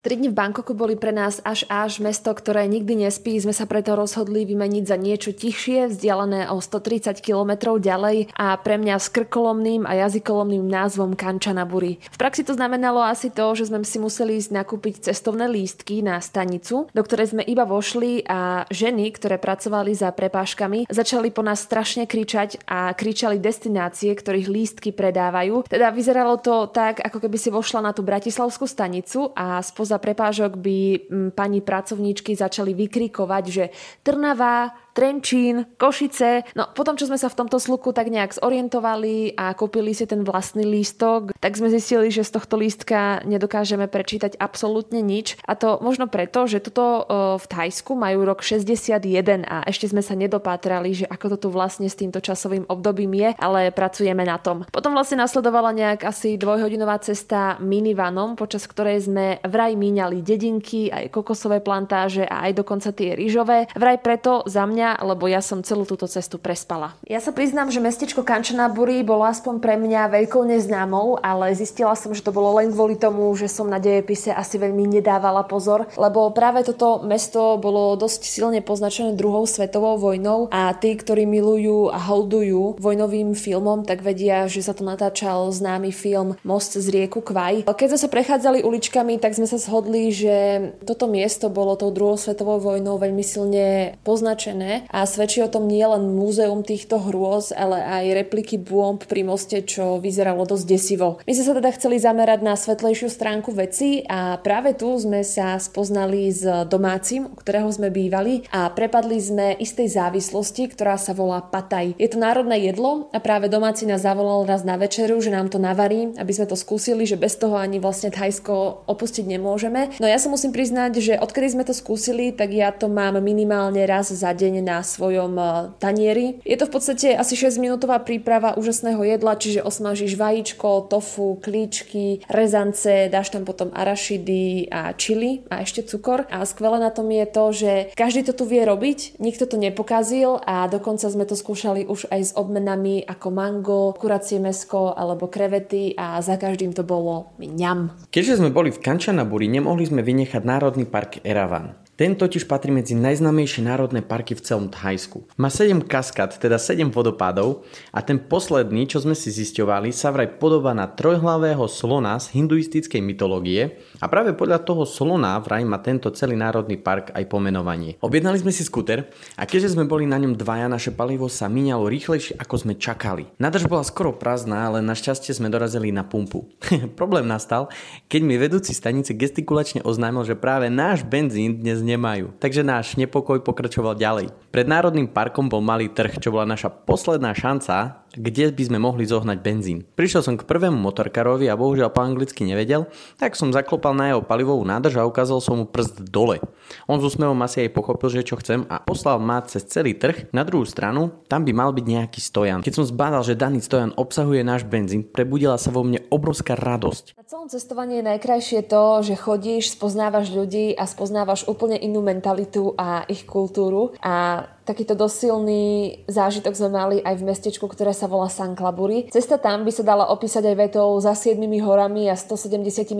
Tri dni v Bankoku boli pre nás až až mesto, ktoré nikdy nespí. Sme sa preto rozhodli vymeniť za niečo tichšie, vzdialené o 130 km ďalej a pre mňa s krkolomným a jazykolomným názvom Kanchanaburi. V praxi to znamenalo asi to, že sme si museli ísť nakúpiť cestovné lístky na stanicu, do ktorej sme iba vošli a ženy, ktoré pracovali za prepážkami, začali po nás strašne kričať a kričali destinácie, ktorých lístky predávajú. Teda vyzeralo to tak, ako keby si vošla na tú bratislavskú stanicu a spoz spoza prepážok by pani pracovníčky začali vykrikovať, že Trnava, Trenčín, Košice. No potom, čo sme sa v tomto sluku tak nejak zorientovali a kúpili si ten vlastný lístok, tak sme zistili, že z tohto lístka nedokážeme prečítať absolútne nič. A to možno preto, že toto v Thajsku majú rok 61 a ešte sme sa nedopátrali, že ako to tu vlastne s týmto časovým obdobím je, ale pracujeme na tom. Potom vlastne nasledovala nejak asi dvojhodinová cesta minivanom, počas ktorej sme vraj míňali dedinky, aj kokosové plantáže a aj dokonca tie rýžové. Vraj preto za mňa mňa, lebo ja som celú túto cestu prespala. Ja sa priznám, že mestečko Kanchanaburi bolo aspoň pre mňa veľkou neznámou, ale zistila som, že to bolo len kvôli tomu, že som na dejepise asi veľmi nedávala pozor, lebo práve toto mesto bolo dosť silne poznačené druhou svetovou vojnou a tí, ktorí milujú a holdujú vojnovým filmom, tak vedia, že sa to natáčal známy film Most z rieku Kvaj. Keď sme sa prechádzali uličkami, tak sme sa shodli, že toto miesto bolo tou druhou svetovou vojnou veľmi silne poznačené a svedčí o tom nie len múzeum týchto hrôz, ale aj repliky bomb pri moste, čo vyzeralo dosť desivo. My sme sa teda chceli zamerať na svetlejšiu stránku veci a práve tu sme sa spoznali s domácim, u ktorého sme bývali a prepadli sme istej závislosti, ktorá sa volá pataj. Je to národné jedlo a práve domáci nás zavolal raz na večeru, že nám to navarí, aby sme to skúsili, že bez toho ani vlastne Thajsko opustiť nemôžeme. No ja sa musím priznať, že odkedy sme to skúsili, tak ja to mám minimálne raz za deň na svojom eh, tanieri. Je to v podstate asi 6 minútová príprava úžasného jedla, čiže osmažíš vajíčko, tofu, klíčky, rezance, dáš tam potom arašidy a čili a ešte cukor. A skvelé na tom je to, že každý to tu vie robiť, nikto to nepokazil a dokonca sme to skúšali už aj s obmenami ako mango, kuracie mesko alebo krevety a za každým to bolo mňam. Keďže sme boli v Kanchanaburi, nemohli sme vynechať Národný park Eravan. Ten totiž patrí medzi najznamejšie národné parky v celom Thajsku. Má 7 kaskad, teda 7 vodopádov a ten posledný, čo sme si zisťovali, sa vraj podobá na trojhlavého slona z hinduistickej mytológie a práve podľa toho slona vraj má tento celý národný park aj pomenovanie. Objednali sme si skúter a keďže sme boli na ňom dvaja, naše palivo sa míňalo rýchlejšie ako sme čakali. Nádrž bola skoro prázdna, ale našťastie sme dorazili na pumpu. Problém nastal, keď mi vedúci stanice gestikulačne oznámil, že práve náš benzín dnes nemajú. Takže náš nepokoj pokračoval ďalej. Pred Národným parkom bol malý trh, čo bola naša posledná šanca, kde by sme mohli zohnať benzín. Prišiel som k prvému motorkarovi a bohužiaľ po anglicky nevedel, tak som zaklopal na jeho palivovú nádrž a ukázal som mu prst dole. On s úsmevom asi aj pochopil, že čo chcem a poslal ma cez celý trh na druhú stranu, tam by mal byť nejaký stojan. Keď som zbadal, že daný stojan obsahuje náš benzín, prebudila sa vo mne obrovská radosť. Na celom cestovaní je najkrajšie to, že chodíš, spoznávaš ľudí a spoznávaš úplne inú mentalitu a ich kultúru a takýto dosilný zážitok sme mali aj v mestečku, ktoré sa volá Sanklaburi. Cesta tam by sa dala opísať aj vetou za 7 horami a 176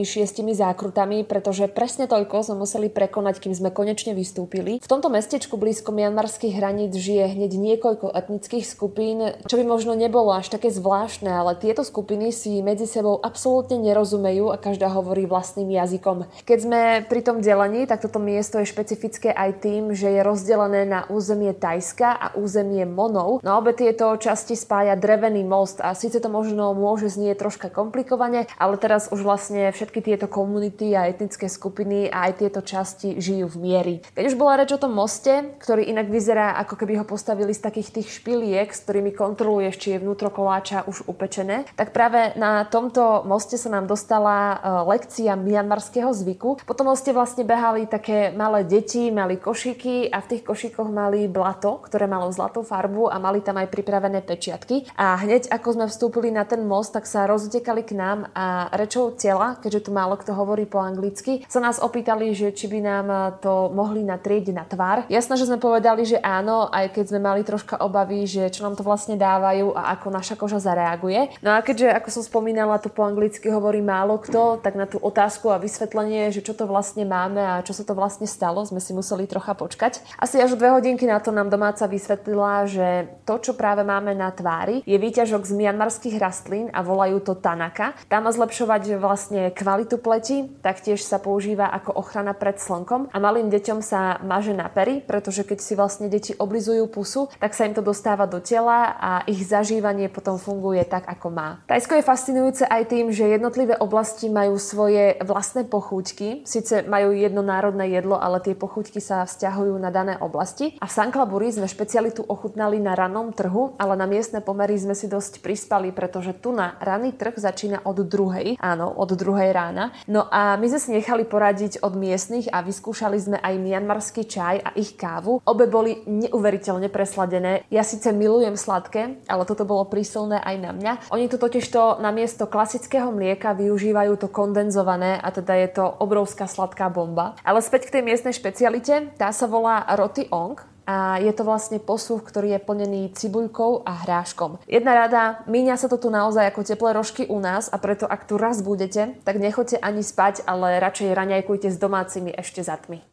zákrutami, pretože presne toľko sme museli prekonať, kým sme konečne vystúpili. V tomto mestečku blízko mianmarských hraníc žije hneď niekoľko etnických skupín, čo by možno nebolo až také zvláštne, ale tieto skupiny si medzi sebou absolútne nerozumejú a každá hovorí vlastným jazykom. Keď sme pri tom delení, tak toto miesto je špecifické aj tým, že je rozdelené na územie Tajska a územie Monov. No obe tieto časti spája drevený most a síce to možno môže znieť troška komplikovane, ale teraz už vlastne všetky tieto komunity a etnické skupiny a aj tieto časti žijú v miery. Keď už bola reč o tom moste, ktorý inak vyzerá ako keby ho postavili z takých tých špiliek, s ktorými kontroluješ, či je vnútro koláča už upečené, tak práve na tomto moste sa nám dostala e, lekcia mianmarského zvyku. Po tom moste vlastne behali také malé deti, mali košíky a v tých košíkoch mali blato, ktoré malo zlatú farbu a mali tam aj pripravené pečiatky. A hneď ako sme vstúpili na ten most, tak sa rozutekali k nám a rečou tela, keďže tu málo kto hovorí po anglicky, sa nás opýtali, že či by nám to mohli natrieť na tvár. Jasné, že sme povedali, že áno, aj keď sme mali troška obavy, že čo nám to vlastne dávajú a ako naša koža zareaguje. No a keďže, ako som spomínala, to po anglicky hovorí málo kto, tak na tú otázku a vysvetlenie, že čo to vlastne máme a čo sa to vlastne stalo, sme si museli trocha počkať. Asi až dve hodinky na to nám domáca vysvetlila, že to, čo práve máme na tvári, je výťažok z mianmarských rastlín a volajú to tanaka. Tá má zlepšovať vlastne kvalitu pleti, taktiež sa používa ako ochrana pred slnkom a malým deťom sa maže na pery, pretože keď si vlastne deti oblizujú pusu, tak sa im to dostáva do tela a ich zažívanie potom funguje tak, ako má. Tajsko je fascinujúce aj tým, že jednotlivé oblasti majú svoje vlastné pochúťky. Sice majú jedno národné jedlo, ale tie pochúťky sa vzťahujú na dané oblasti. A v Sanklaburi sme špecialitu ochutnali na ranom trhu, ale na miestne pomery sme si dosť prispali, pretože tu na raný trh začína od druhej, áno, od druhej rána. No a my sme si nechali poradiť od miestnych a vyskúšali sme aj mianmarský čaj a ich kávu. Obe boli neuveriteľne presladené. Ja síce milujem sladké, ale toto bolo prísilné aj na mňa. Oni tu totižto na miesto klasického mlieka využívajú to kondenzované a teda je to obrovská sladká bomba. Ale späť k tej miestnej špecialite, tá sa volá roti ong a je to vlastne posuch, ktorý je plnený cibuľkou a hráškom. Jedna rada, míňa sa to tu naozaj ako teplé rožky u nás a preto ak tu raz budete, tak nechoďte ani spať, ale radšej raňajkujte s domácimi ešte za tmy.